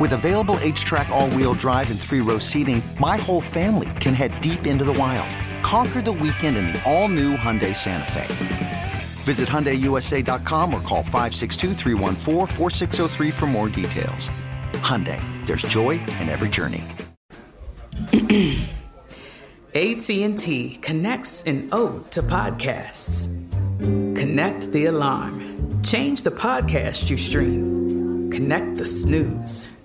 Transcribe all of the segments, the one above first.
With available HTRAC, all wheel drive, and three row seating, my whole family can head deep into the wild. Conquer the weekend in the all new Hyundai Santa Fe. Visit HyundaiUSA.com or call 562 for more details. Hyundai, there's joy in every journey. AT&T connects an ode to podcasts. Connect the alarm. Change the podcast you stream. Connect the snooze.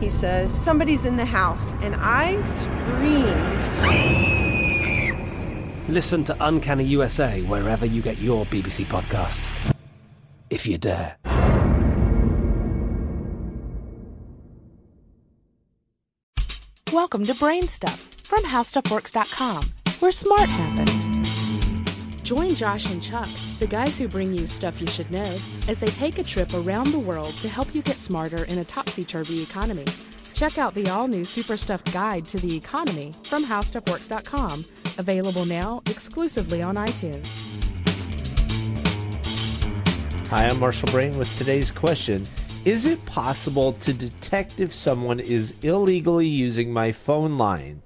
He says, Somebody's in the house, and I screamed. Listen to Uncanny USA wherever you get your BBC podcasts, if you dare. Welcome to BrainStuff from HowStuffWorks.com, where smart happens. Join Josh and Chuck, the guys who bring you stuff you should know, as they take a trip around the world to help you get smarter in a topsy turvy economy. Check out the all new Super Stuff Guide to the Economy from HowStuffWorks.com, available now exclusively on iTunes. Hi, I'm Marshall Brain with today's question. Is it possible to detect if someone is illegally using my phone line?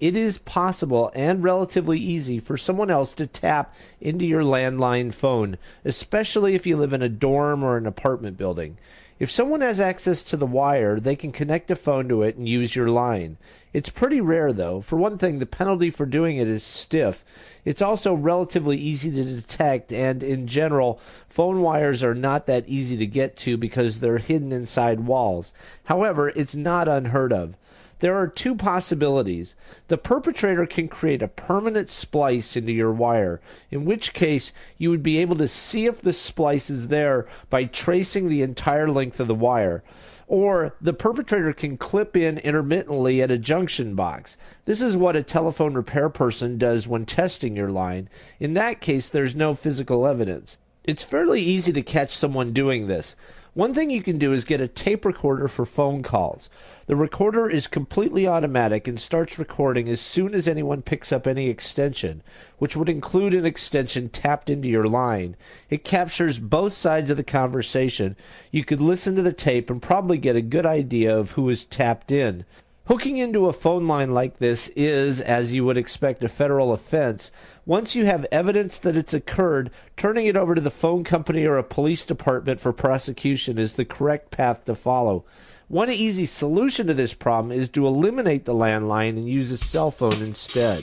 It is possible and relatively easy for someone else to tap into your landline phone, especially if you live in a dorm or an apartment building. If someone has access to the wire, they can connect a phone to it and use your line. It's pretty rare, though. For one thing, the penalty for doing it is stiff. It's also relatively easy to detect, and in general, phone wires are not that easy to get to because they're hidden inside walls. However, it's not unheard of. There are two possibilities. The perpetrator can create a permanent splice into your wire, in which case you would be able to see if the splice is there by tracing the entire length of the wire or the perpetrator can clip in intermittently at a junction box. This is what a telephone repair person does when testing your line. In that case, there's no physical evidence. It's fairly easy to catch someone doing this. One thing you can do is get a tape recorder for phone calls. The recorder is completely automatic and starts recording as soon as anyone picks up any extension, which would include an extension tapped into your line. It captures both sides of the conversation. You could listen to the tape and probably get a good idea of who is tapped in. Hooking into a phone line like this is, as you would expect, a federal offense. Once you have evidence that it's occurred, turning it over to the phone company or a police department for prosecution is the correct path to follow. One easy solution to this problem is to eliminate the landline and use a cell phone instead.